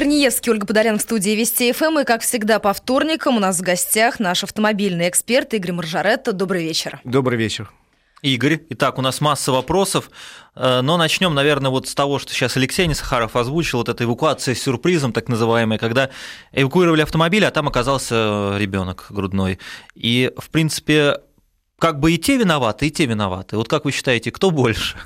Корнеевский, Ольга Подолян в студии Вести ФМ. И, как всегда, по вторникам у нас в гостях наш автомобильный эксперт Игорь Маржаретто. Добрый вечер. Добрый вечер. Игорь, итак, у нас масса вопросов, э, но начнем, наверное, вот с того, что сейчас Алексей Несахаров озвучил, вот эта эвакуация с сюрпризом, так называемая, когда эвакуировали автомобиль, а там оказался ребенок грудной. И, в принципе, как бы и те виноваты, и те виноваты. Вот как вы считаете, кто больше?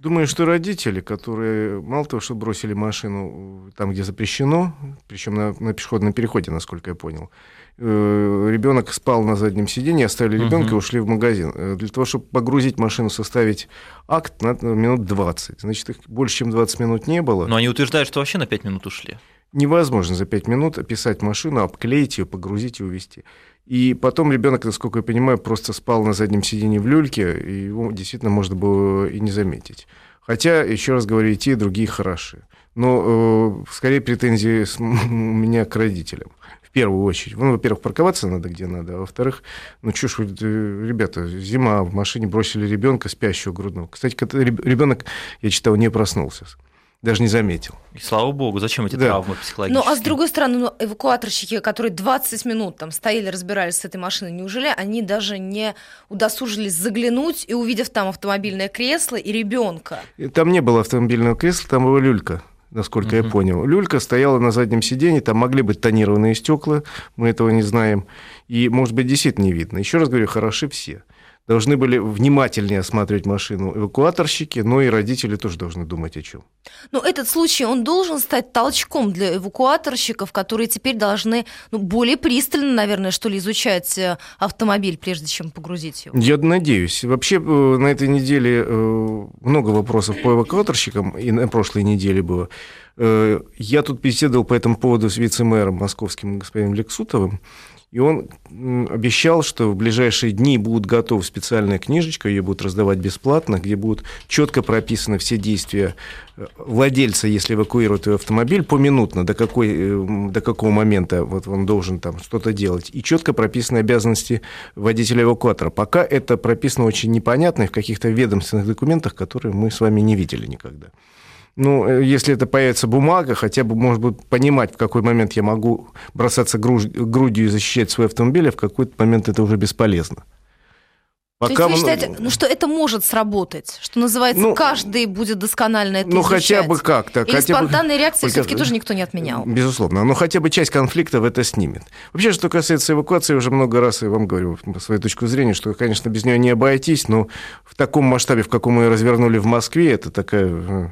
Думаю, что родители, которые мало того, что бросили машину там, где запрещено, причем на, на пешеходном переходе, насколько я понял, э, ребенок спал на заднем сиденье, оставили ребенка и ушли в магазин. Э, для того, чтобы погрузить машину, составить акт, надо минут 20. Значит, их больше, чем 20 минут не было. Но они утверждают, что вообще на 5 минут ушли. Невозможно за 5 минут описать машину, обклеить ее, погрузить и увезти. И потом ребенок, насколько я понимаю, просто спал на заднем сиденье в люльке, и его действительно можно было и не заметить. Хотя, еще раз говорю, и те, и другие хороши. Но э, скорее претензии у меня к родителям. В первую очередь. Ну, во-первых, парковаться надо где надо, а во-вторых, ну вы, э, ребята, зима, в машине бросили ребенка спящего грудного. Кстати, ребенок, я читал, не проснулся даже не заметил. И слава богу, зачем эти да. травмы психологические? Ну, а с другой стороны, ну, эвакуаторщики, которые 20 минут там стояли, разбирались с этой машиной, неужели они даже не удосужились заглянуть и, увидев там автомобильное кресло и ребенка? Там не было автомобильного кресла, там была люлька насколько uh-huh. я понял. Люлька стояла на заднем сиденье, там могли быть тонированные стекла, мы этого не знаем. И, может быть, действительно не видно. Еще раз говорю, хороши все должны были внимательнее осматривать машину эвакуаторщики, но и родители тоже должны думать о чем. Но этот случай, он должен стать толчком для эвакуаторщиков, которые теперь должны ну, более пристально, наверное, что ли, изучать э, автомобиль, прежде чем погрузить его. Я надеюсь. Вообще э, на этой неделе э, много вопросов по эвакуаторщикам, и на прошлой неделе было. Я тут беседовал по этому поводу с вице-мэром московским господином Лексутовым, и он обещал, что в ближайшие дни будет готова специальная книжечка, ее будут раздавать бесплатно, где будут четко прописаны все действия э, владельца, если эвакуируют автомобиль, поминутно, до, какой, э, до какого момента вот он должен там что-то делать. И четко прописаны обязанности водителя эвакуатора. Пока это прописано очень непонятно и в каких-то ведомственных документах, которые мы с вами не видели никогда ну, э, если это появится бумага, хотя бы, может быть, понимать, в какой момент я могу бросаться грудью и защищать свой автомобиль, а в какой-то момент это уже бесполезно. Пока То есть вы считаете, ну, что это может сработать? Что называется, ну, каждый будет досконально это Ну, изучать? хотя бы как-то. Или хотя спонтанные бы... реакции все-таки тоже никто не отменял? Безусловно. Но хотя бы часть конфликтов это снимет. Вообще, что касается эвакуации, уже много раз я вам говорю свою точку зрения, что, конечно, без нее не обойтись, но в таком масштабе, в каком мы ее развернули в Москве, это такая Э,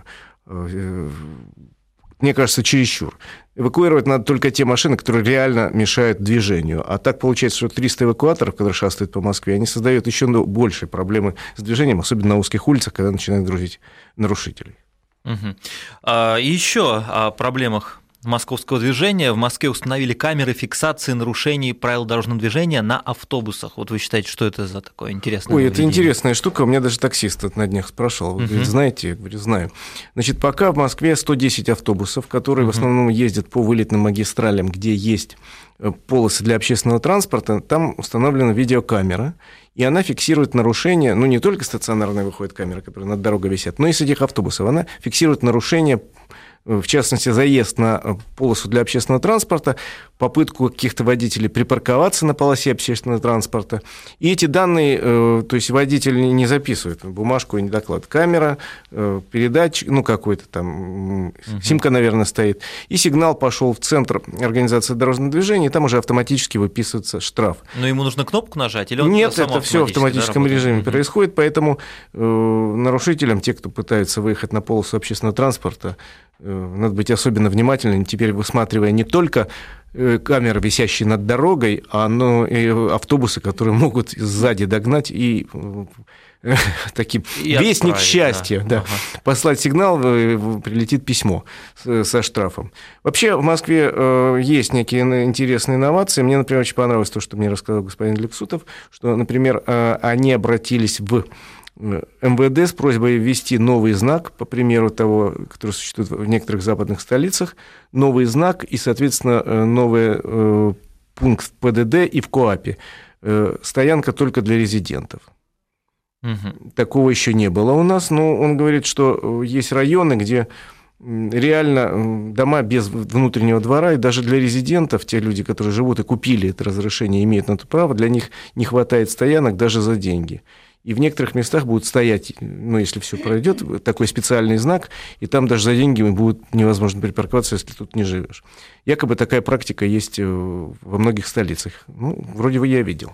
мне кажется, чересчур. Эвакуировать надо только те машины, которые реально мешают движению. А так получается, что 300 эвакуаторов, которые шастают по Москве, они создают еще большие проблемы с движением, особенно на узких улицах, когда начинают грузить нарушителей. Угу. А, еще о проблемах московского движения. В Москве установили камеры фиксации нарушений правил дорожного движения на автобусах. Вот вы считаете, что это за такое интересное Ой, это интересная штука. У меня даже таксист на днях спрашивал. Вы uh знаете? Я говорю, знаю. Значит, пока в Москве 110 автобусов, которые в основном ездят по вылетным магистралям, где есть э, полосы для общественного транспорта, там установлена видеокамера, и она фиксирует нарушения, ну, не только стационарная выходит камера, которая над дорогой висят, но и с этих автобусов. Она фиксирует нарушения в частности, заезд на э, полосу для общественного транспорта, попытку каких-то водителей припарковаться на полосе общественного транспорта. И эти данные, э, то есть водитель не записывает бумажку и не доклад. Камера, э, передатчик, ну, какой-то там, угу. симка, наверное, стоит. И сигнал пошел в центр организации дорожного движения, и там уже автоматически выписывается штраф. Но ему нужно кнопку нажать? Или он Нет, это все в автоматическом да, режиме угу. происходит, поэтому нарушителям, те, кто пытается выехать на полосу общественного транспорта, надо быть особенно внимательным, теперь высматривая не только э, камеры, висящие над дорогой, а но и автобусы, которые могут сзади догнать и э, таким и вестник счастья, да. Да. Ага. послать сигнал, прилетит письмо со штрафом. Вообще в Москве есть некие интересные инновации. Мне, например, очень понравилось то, что мне рассказал господин Лексутов, что, например, они обратились в МВД с просьбой ввести новый знак, по примеру того, который существует в некоторых западных столицах, новый знак и, соответственно, э, новый э, пункт в ПДД и в КОАПе. Э, стоянка только для резидентов. Угу. Такого еще не было у нас, но он говорит, что есть районы, где реально дома без внутреннего двора, и даже для резидентов, те люди, которые живут и купили это разрешение, имеют на это право, для них не хватает стоянок даже за деньги. И в некоторых местах будут стоять, ну, если все пройдет, такой специальный знак, и там даже за деньги будет невозможно припарковаться, если тут не живешь. Якобы такая практика есть э, во многих столицах. Ну, вроде бы я видел.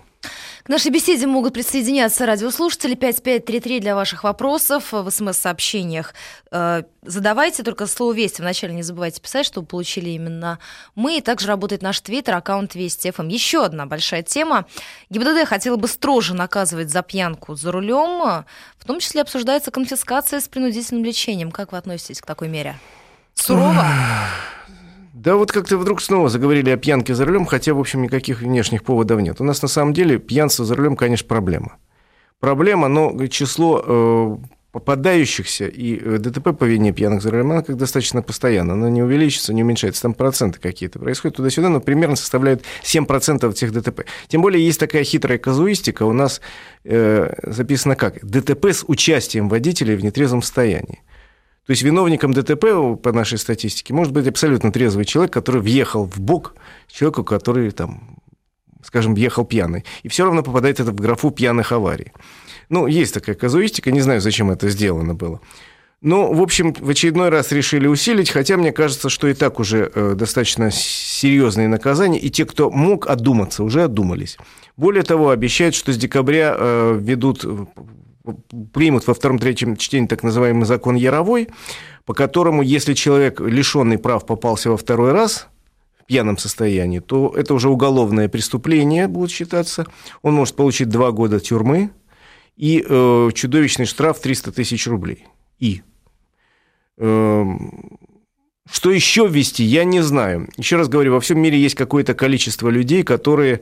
К нашей беседе могут присоединяться радиослушатели 5533 для ваших вопросов в смс-сообщениях. Э, задавайте только слово «Вести». Вначале не забывайте писать, чтобы получили именно мы. И также работает наш твиттер, аккаунт Вести ФМ. Еще одна большая тема. ГИБДД хотела бы строже наказывать за пьянку за рулем. В том числе обсуждается конфискация с принудительным лечением. Как вы относитесь к такой мере? Сурово? Да вот как-то вдруг снова заговорили о пьянке за рулем, хотя, в общем, никаких внешних поводов нет. У нас на самом деле пьянство за рулем, конечно, проблема. Проблема, но число э, попадающихся и э, ДТП по вине пьяных за рулем, она как достаточно постоянно. Она не увеличится, не уменьшается. Там проценты какие-то происходят туда-сюда, но примерно составляют 7% всех ДТП. Тем более есть такая хитрая казуистика. У нас э, записано как? ДТП с участием водителей в нетрезвом состоянии. То есть виновником ДТП, по нашей статистике, может быть абсолютно трезвый человек, который въехал в бок человеку, который там, скажем, въехал пьяный. И все равно попадает это в графу пьяных аварий. Ну, есть такая казуистика, не знаю, зачем это сделано было. Но, в общем, в очередной раз решили усилить, хотя мне кажется, что и так уже э, достаточно серьезные наказания, и те, кто мог одуматься, уже одумались. Более того, обещают, что с декабря э, ведут примут во втором-третьем чтении так называемый закон Яровой, по которому, если человек, лишенный прав, попался во второй раз в пьяном состоянии, то это уже уголовное преступление будет считаться. Он может получить два года тюрьмы и э, чудовищный штраф 300 тысяч рублей. И э, что еще ввести, я не знаю. Еще раз говорю, во всем мире есть какое-то количество людей, которые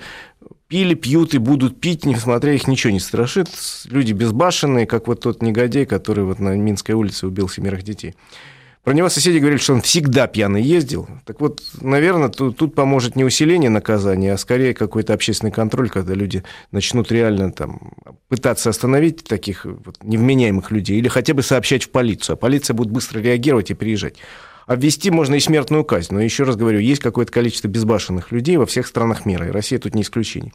пили, пьют и будут пить, несмотря их ничего не страшит. Люди безбашенные, как вот тот негодяй, который вот на Минской улице убил семерых детей. Про него соседи говорили, что он всегда пьяный ездил. Так вот, наверное, тут, тут поможет не усиление наказания, а скорее какой-то общественный контроль, когда люди начнут реально там, пытаться остановить таких вот невменяемых людей или хотя бы сообщать в полицию. А полиция будет быстро реагировать и приезжать. Обвести можно и смертную казнь, но еще раз говорю, есть какое-то количество безбашенных людей во всех странах мира, и Россия тут не исключение.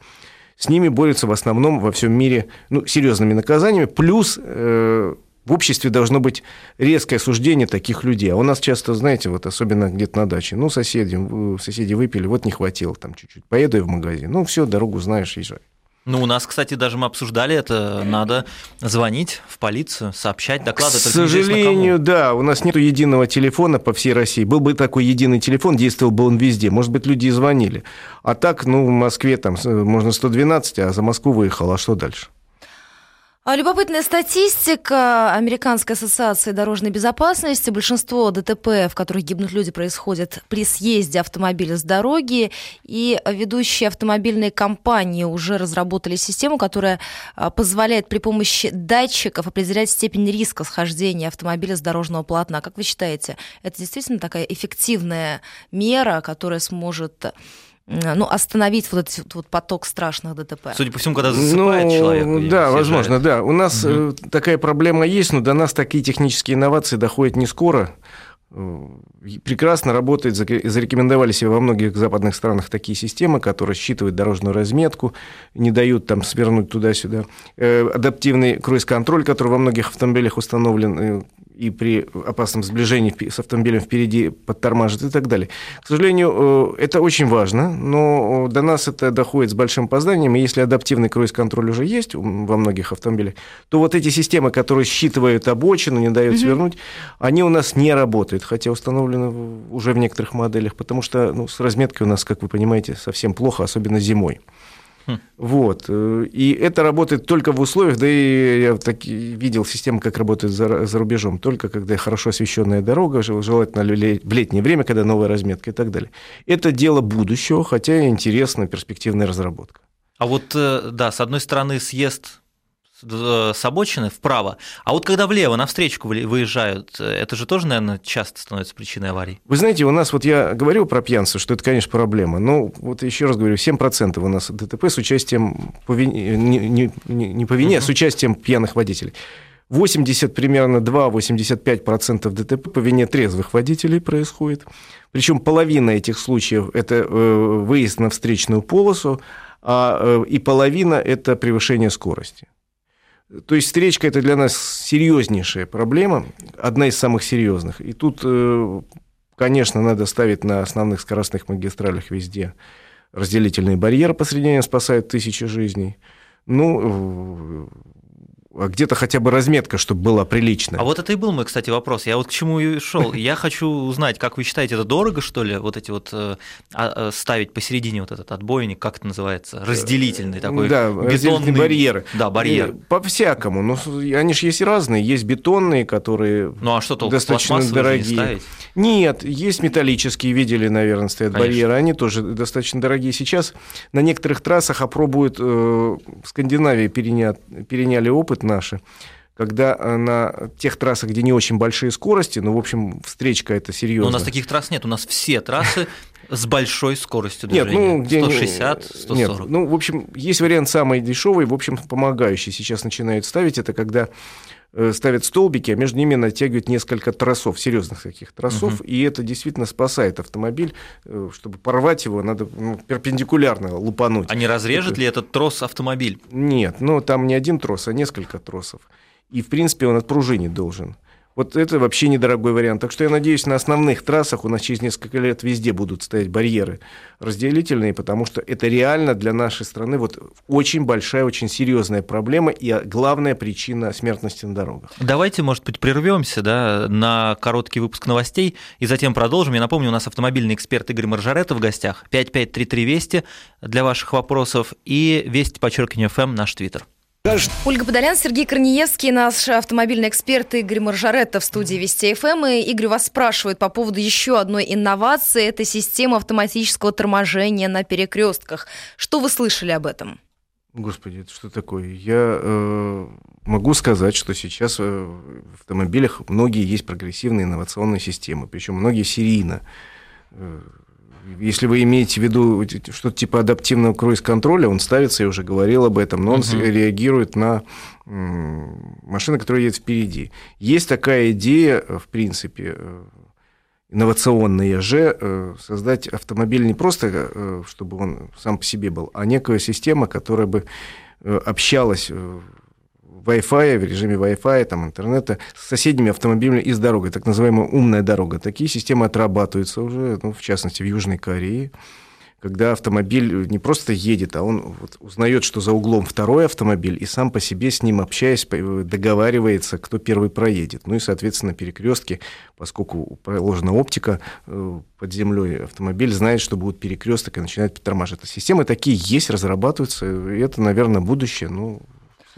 С ними борются в основном во всем мире ну, серьезными наказаниями, плюс э, в обществе должно быть резкое осуждение таких людей. А у нас часто, знаете, вот особенно где-то на даче, ну, соседи, соседи выпили, вот не хватило там чуть-чуть, поеду я в магазин, ну, все, дорогу знаешь, езжай. Ну, у нас, кстати, даже мы обсуждали это. Надо звонить в полицию, сообщать, докладывать. К сожалению, да, у нас нет единого телефона по всей России. Был бы такой единый телефон, действовал бы он везде. Может быть, люди и звонили. А так, ну, в Москве там можно 112, а за Москву выехал, а что дальше? А любопытная статистика Американской ассоциации дорожной безопасности. Большинство ДТП, в которых гибнут люди, происходит при съезде автомобиля с дороги. И ведущие автомобильные компании уже разработали систему, которая а, позволяет при помощи датчиков определять степень риска схождения автомобиля с дорожного полотна. Как вы считаете, это действительно такая эффективная мера, которая сможет ну, остановить вот этот вот поток страшных ДТП. Судя по всему, когда засыпает ну, человек. Да, возможно, да. У нас угу. такая проблема есть, но до нас такие технические инновации доходят не скоро. Э, прекрасно работает, зарекомендовали себе во многих западных странах такие системы, которые считывают дорожную разметку, не дают там свернуть туда-сюда. Э, адаптивный круиз-контроль, который во многих автомобилях установлен, и при опасном сближении с автомобилем впереди подтормаживает и так далее. К сожалению, э, это очень важно, но до нас это доходит с большим опозданием, и если адаптивный круиз-контроль уже есть во многих автомобилях, то вот эти системы, которые считывают обочину, не дают mm-hmm. свернуть, они у нас не работают, хотя установлены уже в некоторых моделях, потому что ну, с разметкой у нас, как вы понимаете, совсем плохо, особенно зимой. Вот. Э, и это работает только в условиях, да и я так видел систему, как работает за, за рубежом, только когда хорошо освещенная дорога, желательно в летнее время, когда новая разметка и так далее. Это дело будущего, хотя интересная перспективная разработка. А вот, э, да, с одной стороны, съезд с обочины вправо, а вот когда влево на встречку выезжают, э, это же тоже, наверное, часто становится причиной аварий. Вы знаете, у нас, вот я говорил про пьянство, что это, конечно, проблема, но вот еще раз говорю, 7% у нас ДТП с участием, по вине, не, не, не по вине, uh-huh. а с участием пьяных водителей. 80 примерно 2-85% ДТП по вине трезвых водителей происходит. Причем половина этих случаев – это э, выезд на встречную полосу, а, э, и половина – это превышение скорости. То есть встречка – это для нас серьезнейшая проблема, одна из самых серьезных. И тут, э, конечно, надо ставить на основных скоростных магистралях везде разделительный барьер посредине спасает тысячи жизней. Ну, где-то хотя бы разметка, чтобы была приличная. А вот это и был мой, кстати, вопрос. Я вот к чему и шел. Я хочу узнать, как вы считаете, это дорого, что ли, вот эти вот э, а, э, ставить посередине вот этот отбойник, как это называется, разделительный такой Да, бетонный барьеры. Да, барьер. По-всякому. Но они же есть разные. Есть бетонные, которые ну, а что, достаточно дорогие. Не Нет, есть металлические, видели, наверное, стоят Конечно. барьеры. Они тоже достаточно дорогие. Сейчас на некоторых трассах опробуют, э, в Скандинавии переня... переняли опыт наши, когда э, на тех трассах, где не очень большие скорости, ну, в общем, встречка это серьезно. Но у нас таких трасс нет, у нас все трассы с большой скоростью движения. Нет, ну, где 160, 140. Нет, ну, в общем, есть вариант самый дешевый, в общем, помогающий. Сейчас начинают ставить это, когда ставят столбики, а между ними натягивают несколько тросов, серьезных таких тросов, угу. и это действительно спасает автомобиль. Э, чтобы порвать его, надо ну, перпендикулярно лупануть. А не разрежет это... ли этот трос автомобиль? Нет, ну там не один трос, а несколько тросов и, в принципе, он отпружинить должен. Вот это вообще недорогой вариант. Так что я надеюсь, на основных трассах у нас через несколько лет везде будут стоять барьеры разделительные, потому что это реально для нашей страны вот очень большая, очень серьезная проблема и главная причина смертности на дорогах. Давайте, может быть, прервемся да, на короткий выпуск новостей и затем продолжим. Я напомню, у нас автомобильный эксперт Игорь Маржарета в гостях. 5533 Вести для ваших вопросов и Вести, подчеркивание, ФМ, наш твиттер. Ольга Подолян, Сергей Корнеевский, наш автомобильный эксперт Игорь Маржаретта в студии Вести ФМ. И Игорь вас спрашивает по поводу еще одной инновации. Это система автоматического торможения на перекрестках. Что вы слышали об этом? Господи, это что такое? Я э, могу сказать, что сейчас э, в автомобилях многие есть прогрессивные инновационные системы, причем многие серийно. Э, если вы имеете в виду что-то типа адаптивного круиз-контроля, он ставится, я уже говорил об этом, но он uh-huh. реагирует на машины, которые едут впереди. Есть такая идея, в принципе, э, инновационная же, э, создать автомобиль не просто, э, чтобы он сам по себе был, а некая система, которая бы общалась Wi-Fi, в режиме Wi-Fi, там, интернета, с соседними автомобилями и с дорогой, так называемая умная дорога. Такие системы отрабатываются уже, ну, в частности, в Южной Корее когда автомобиль не просто едет, а он вот узнает, что за углом второй автомобиль, и сам по себе с ним общаясь, договаривается, кто первый проедет. Ну и, соответственно, на перекрестке, поскольку проложена оптика э, под землей, автомобиль знает, что будет перекресток и начинает притормаживать. Системы такие есть, разрабатываются, и это, наверное, будущее. Ну,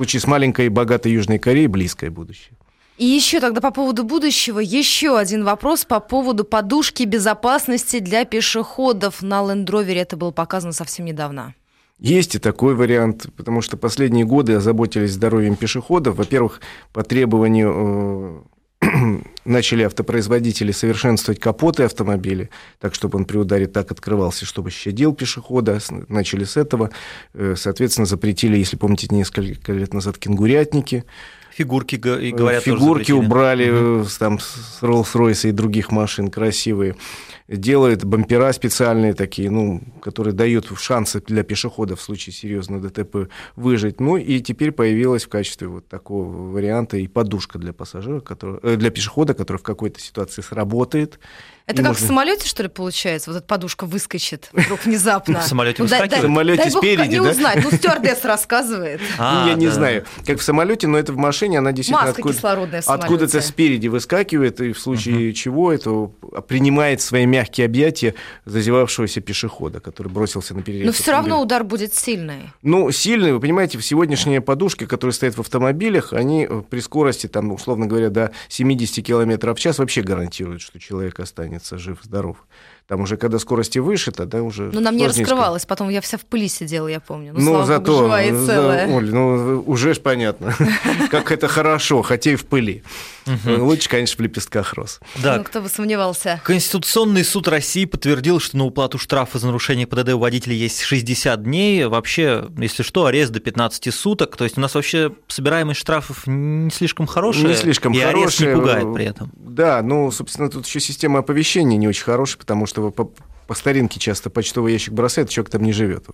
случае с маленькой и богатой Южной Кореей близкое будущее. И еще тогда по поводу будущего, еще один вопрос по поводу подушки безопасности для пешеходов. На Лендровере это было показано совсем недавно. Есть и такой вариант, потому что последние годы озаботились здоровьем пешеходов. Во-первых, по требованию э, начали автопроизводители совершенствовать капоты автомобиля, так, чтобы он при ударе так открывался, чтобы щадил пешехода. Начали с этого. Э, соответственно, запретили, если помните, несколько лет назад кенгурятники. Фигурки, и говорят, Фигурки убрали угу. там, с Rolls-Royce и других машин красивые делает бампера специальные такие, ну, которые дают шансы для пешехода в случае серьезного ДТП выжить. Ну и теперь появилась в качестве вот такого варианта и подушка для пассажира, который, э, для пешехода, который в какой-то ситуации сработает это как можно... в самолете, что ли, получается? Вот эта подушка выскочит вдруг внезапно. В самолете ну, В самолете спереди, да? не узнать. Ну, стюардесс рассказывает. А, ну, я не знаю, как в самолете, но это в машине, она действительно откуда-то спереди выскакивает, и в случае чего это принимает свои мягкие объятия зазевавшегося пешехода, который бросился на перерез. Но все равно удар будет сильный. Ну, сильный, вы понимаете, сегодняшние подушки, которые стоят в автомобилях, они при скорости, там, условно говоря, до 70 км в час вообще гарантируют, что человек останется жив-здоров. Там уже, когда скорости выше, тогда уже... Ну, нам не раскрывалось, потом я вся в пыли сидела, я помню. Ну, ну зато, Богу, живая и целая. Да, Оль, ну, уже ж понятно, как это хорошо, хотя и в пыли. Лучше, конечно, в лепестках роз. Да. Ну, кто бы сомневался. Конституционный суд России подтвердил, что на уплату штрафа за нарушение ПДД у водителей есть 60 дней. Вообще, если что, арест до 15 суток. То есть у нас вообще собираемость штрафов не слишком хорошая. Не слишком и хорошая. арест не пугает при этом. Да, ну, собственно, тут еще система оповещения не очень хорошая, потому что по, по старинке часто почтовый ящик бросает, человек там не живет.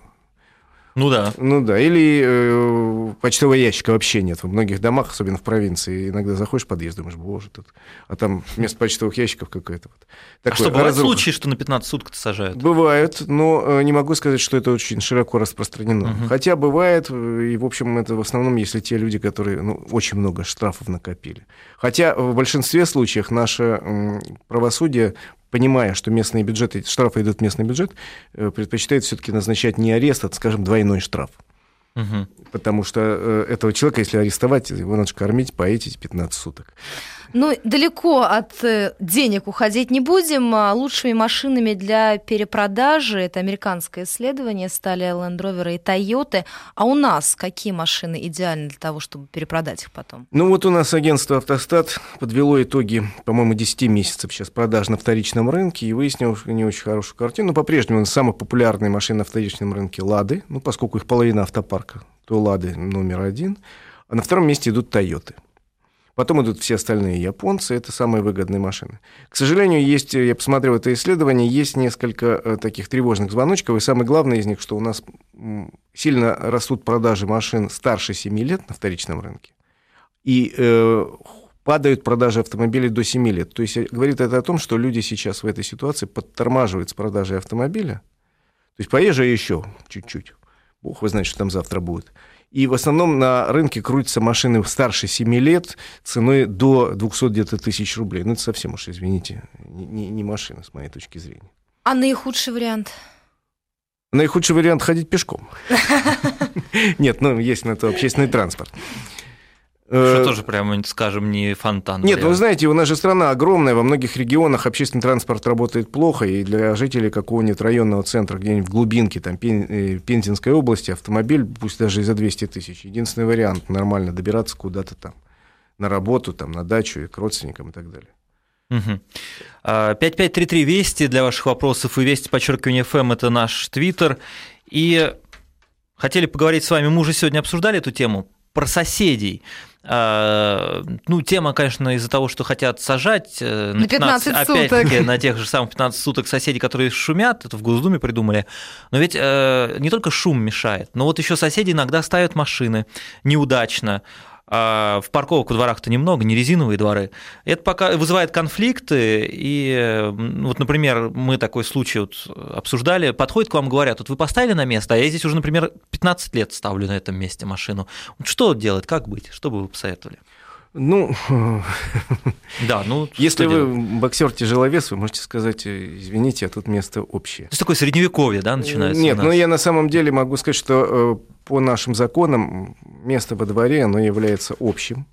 Ну да. Ну да. Или э, почтового ящика вообще нет. В многих домах, особенно в провинции, иногда заходишь в подъезд, думаешь, боже, тут. А там вместо почтовых ящиков какое-то вот. Такое, а что, бывают разруха. случаи, что на 15 суток сажают? Бывают, но э, не могу сказать, что это очень широко распространено. Угу. Хотя бывает, э, и, в общем, это в основном, если те люди, которые ну, очень много штрафов накопили. Хотя в большинстве случаев наше правосудие понимая, что местные бюджеты, штрафы идут в местный бюджет, э, предпочитает все-таки назначать не арест, а, скажем, двойной штраф. Угу. Потому что э, этого человека, если арестовать, его надо кормить, поить эти 15 суток. Ну, далеко от э, денег уходить не будем. А лучшими машинами для перепродажи, это американское исследование, стали Land Rover и Toyota. А у нас какие машины идеальны для того, чтобы перепродать их потом? Ну, вот у нас агентство «Автостат» подвело итоги, по-моему, 10 месяцев сейчас продаж на вторичном рынке и выяснил не очень хорошую картину. Но по-прежнему самые популярные машины на вторичном рынке «Лады», ну, поскольку их половина автопарка, то «Лады» номер один. А на втором месте идут «Тойоты». Потом идут все остальные японцы, это самые выгодные машины. К сожалению, есть, я посмотрел это исследование, есть несколько э, таких тревожных звоночков, и самое главное из них, что у нас сильно растут продажи машин старше 7 лет на вторичном рынке, и э, падают продажи автомобилей до 7 лет. То есть говорит это о том, что люди сейчас в этой ситуации подтормаживают с продажей автомобиля, то есть поезжай еще чуть-чуть, бог вы знаете, что там завтра будет – и в основном на рынке крутятся машины старше 7 лет ценой до 200 где-то тысяч рублей. Ну, это совсем уж, извините, не, не машина, с моей точки зрения. А наихудший вариант? Наихудший вариант ходить пешком. Нет, ну, есть на то общественный транспорт. Что э, тоже прямо, скажем, не фонтан. Нет, ну, вы знаете, у нас же страна огромная, во многих регионах общественный транспорт работает плохо, и для жителей какого-нибудь районного центра, где-нибудь в глубинке, там, э, Пензенской области, автомобиль, пусть даже и за 200 тысяч, единственный вариант нормально добираться куда-то там, на работу, там, на дачу, и к родственникам и так далее. Угу. 5533 Вести для ваших вопросов и Вести, подчеркивание ФМ, это наш твиттер. И хотели поговорить с вами, мы уже сегодня обсуждали эту тему, про соседей. А, ну, тема, конечно, из-за того, что хотят сажать э, на 15, 15 суток. опять-таки, на тех же самых 15 суток соседей, которые шумят, это в Госдуме придумали. Но ведь э, не только шум мешает, но вот еще соседи иногда ставят машины неудачно, а в парковок в дворах-то немного, не резиновые дворы. Это пока вызывает конфликты, и вот, например, мы такой случай вот обсуждали, подходят к вам, говорят, вот вы поставили на место, а я здесь уже, например, 15 лет ставлю на этом месте машину. Что делать, как быть, что бы вы посоветовали? Ну, да, ну, если вы боксер тяжеловес, вы можете сказать, э, извините, а тут место общее. То есть такое средневековье, да, начинается? Нет, но ну, я на самом деле могу сказать, что э, по нашим законам место во дворе, оно является общим.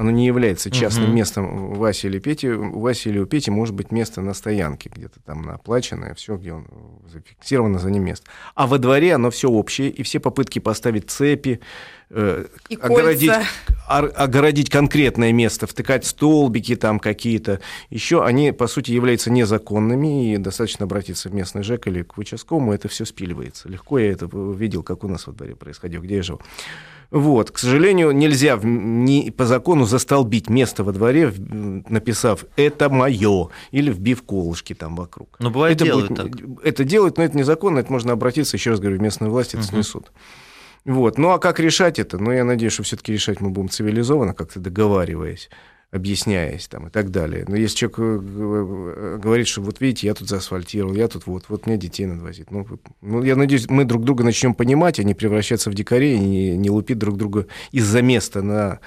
Оно не является частным угу. местом Васи или Пети. У Васи или у Пети может быть место на стоянке, где-то там на оплаченное, все, где он зафиксировано за ним место. А во дворе оно все общее, и все попытки поставить цепи, э, огородить, огородить конкретное место, втыкать столбики там какие-то, еще они, по сути, являются незаконными, и достаточно обратиться в местный ЖЭК или к участковому, это все спиливается. Легко я это видел, как у нас во дворе происходило, где я жил. Вот. К сожалению, нельзя не по закону застолбить место во дворе, написав «это мое» или вбив колышки там вокруг. Но бывает это делают будет, так. Это делают, но это незаконно, это можно обратиться, еще раз говорю, в местную власть, это угу. снесут. Вот. Ну а как решать это? Ну, я надеюсь, что все-таки решать мы будем цивилизованно, как-то договариваясь объясняясь там и так далее. Но если человек э, э, говорит, что вот видите, я тут заасфальтировал, я тут вот, вот мне детей надо возить. Ну, ну, я надеюсь, мы друг друга начнем понимать, а не превращаться в дикарей, не, не лупить друг друга из-за места на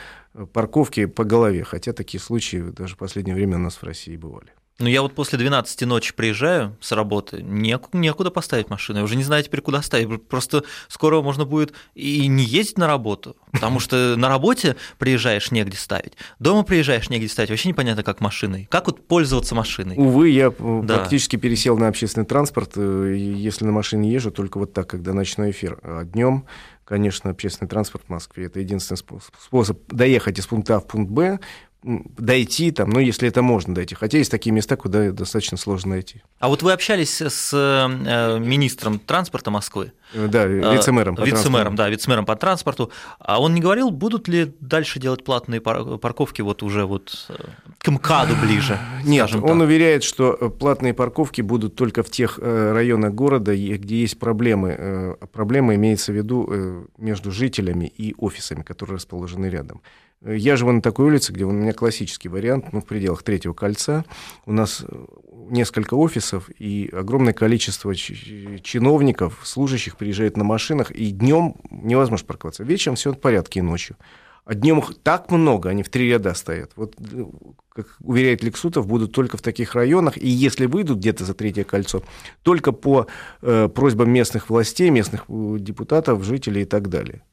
парковке по голове. Хотя такие случаи даже в последнее время у нас в России бывали. Ну, я вот после 12 ночи приезжаю с работы, некуда, некуда поставить машину. Я уже не знаю теперь, куда ставить. Просто скоро можно будет и не ездить на работу, потому что на работе приезжаешь, негде ставить. Дома приезжаешь, негде ставить. Вообще непонятно, как машиной. Как вот пользоваться машиной? Увы, я э, да. практически пересел на общественный транспорт. Э, если на машине езжу, только вот так, когда ночной эфир. А днем конечно, общественный транспорт в Москве. Это единственный способ доехать из пункта А в пункт Б, дойти там, ну, если это можно дойти. Хотя есть такие места, куда достаточно сложно найти. А вот вы общались с э, министром транспорта Москвы? Э, да, э, вице-мэром. По вице-мэром, да, вице-мэром по транспорту. А он не говорил, будут ли дальше делать платные парковки вот уже вот к МКАДу ближе? Нет, он уверяет, что платные парковки будут только в тех районах города, где есть проблемы. Проблема имеется в виду между жителями и офисами, которые расположены рядом. Я живу на такой улице, где у меня классический вариант, ну, в пределах третьего кольца. У нас э, несколько офисов и огромное количество чиновников, служащих приезжает на машинах, и днем невозможно парковаться. Вечером все в порядке и ночью. А днем их так много, они в три ряда стоят. Вот, э, как уверяет Лексутов, будут только в таких районах, и если выйдут где-то за третье кольцо, только по э, просьбам местных властей, местных э, депутатов, жителей и так далее.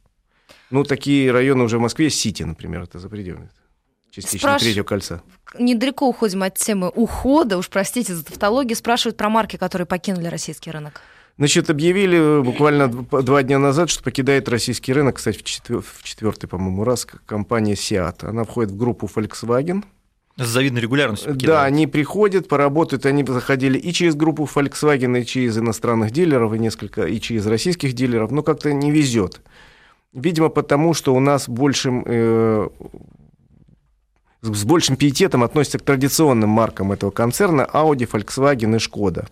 Ну, такие районы уже в Москве, Сити, например, это запредельно. Частично Спраш... третьего кольца. Недалеко уходим от темы ухода, уж простите за тавтологию, спрашивают про марки, которые покинули российский рынок. Значит, объявили буквально два дня назад, что покидает российский рынок, кстати, в, четвер... в четвертый, по-моему, раз, компания Seat. Она входит в группу Volkswagen. С завидной регулярностью покидают. Да, они приходят, поработают, они заходили и через группу Volkswagen, и через иностранных дилеров, и несколько, и через российских дилеров, но как-то не везет. Видимо, потому что у нас большим, э, с большим пиететом относятся к традиционным маркам этого концерна Audi, Volkswagen и Skoda.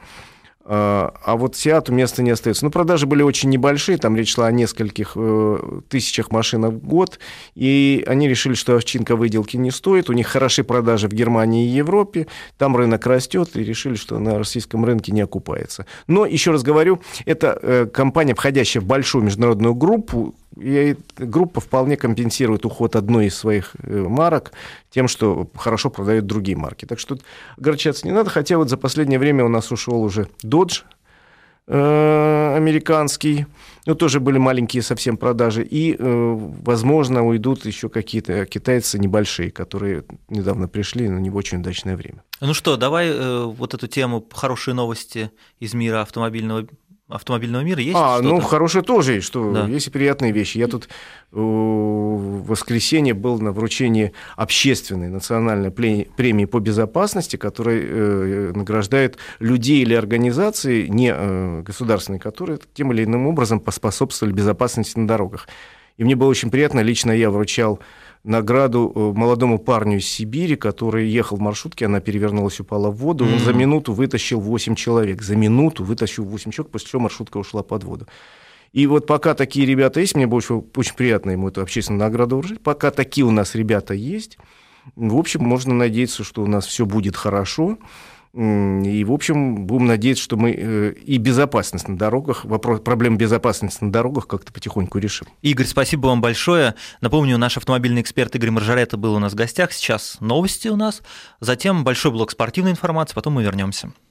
А, а вот Сиату места не остается. Ну, продажи были очень небольшие, там речь шла о нескольких э, тысячах машин в год, и они решили, что овчинка выделки не стоит, у них хорошие продажи в Германии и Европе, там рынок растет, и решили, что на российском рынке не окупается. Но, еще раз говорю, это э, компания, входящая в большую международную группу, и группа вполне компенсирует уход одной из своих э, марок тем, что хорошо продают другие марки. Так что огорчаться не надо, хотя вот за последнее время у нас ушел уже Dodge э, американский, ну, тоже были маленькие совсем продажи, и, э, возможно, уйдут еще какие-то китайцы небольшие, которые недавно пришли, но не в очень удачное время. Ну что, давай вот эту тему «Хорошие новости из мира автомобильного автомобильного мира есть А, ну, хорошее тоже есть, что да. есть и приятные вещи. Я тут в воскресенье был на вручении общественной национальной премии по безопасности, которая э, награждает людей или организации, не э, государственные, которые тем или иным образом поспособствовали безопасности на дорогах. И мне было очень приятно, лично я вручал награду э, молодому парню из Сибири, который ехал в маршрутке, она перевернулась, упала в воду. Mm-hmm. Он за минуту вытащил 8 человек. За минуту вытащил 8 человек, после чего маршрутка ушла под воду. И вот пока такие ребята есть, мне очень, очень приятно ему эту общественную награду вручить, пока такие у нас ребята есть, в общем, можно надеяться, что у нас все будет хорошо. И, в общем, будем надеяться, что мы э, и безопасность на дорогах, вопрос, проблем безопасности на дорогах как-то потихоньку решим. Игорь, спасибо вам большое. Напомню, наш автомобильный эксперт Игорь Маржарета был у нас в гостях. Сейчас новости у нас, затем большой блок спортивной информации, потом мы вернемся.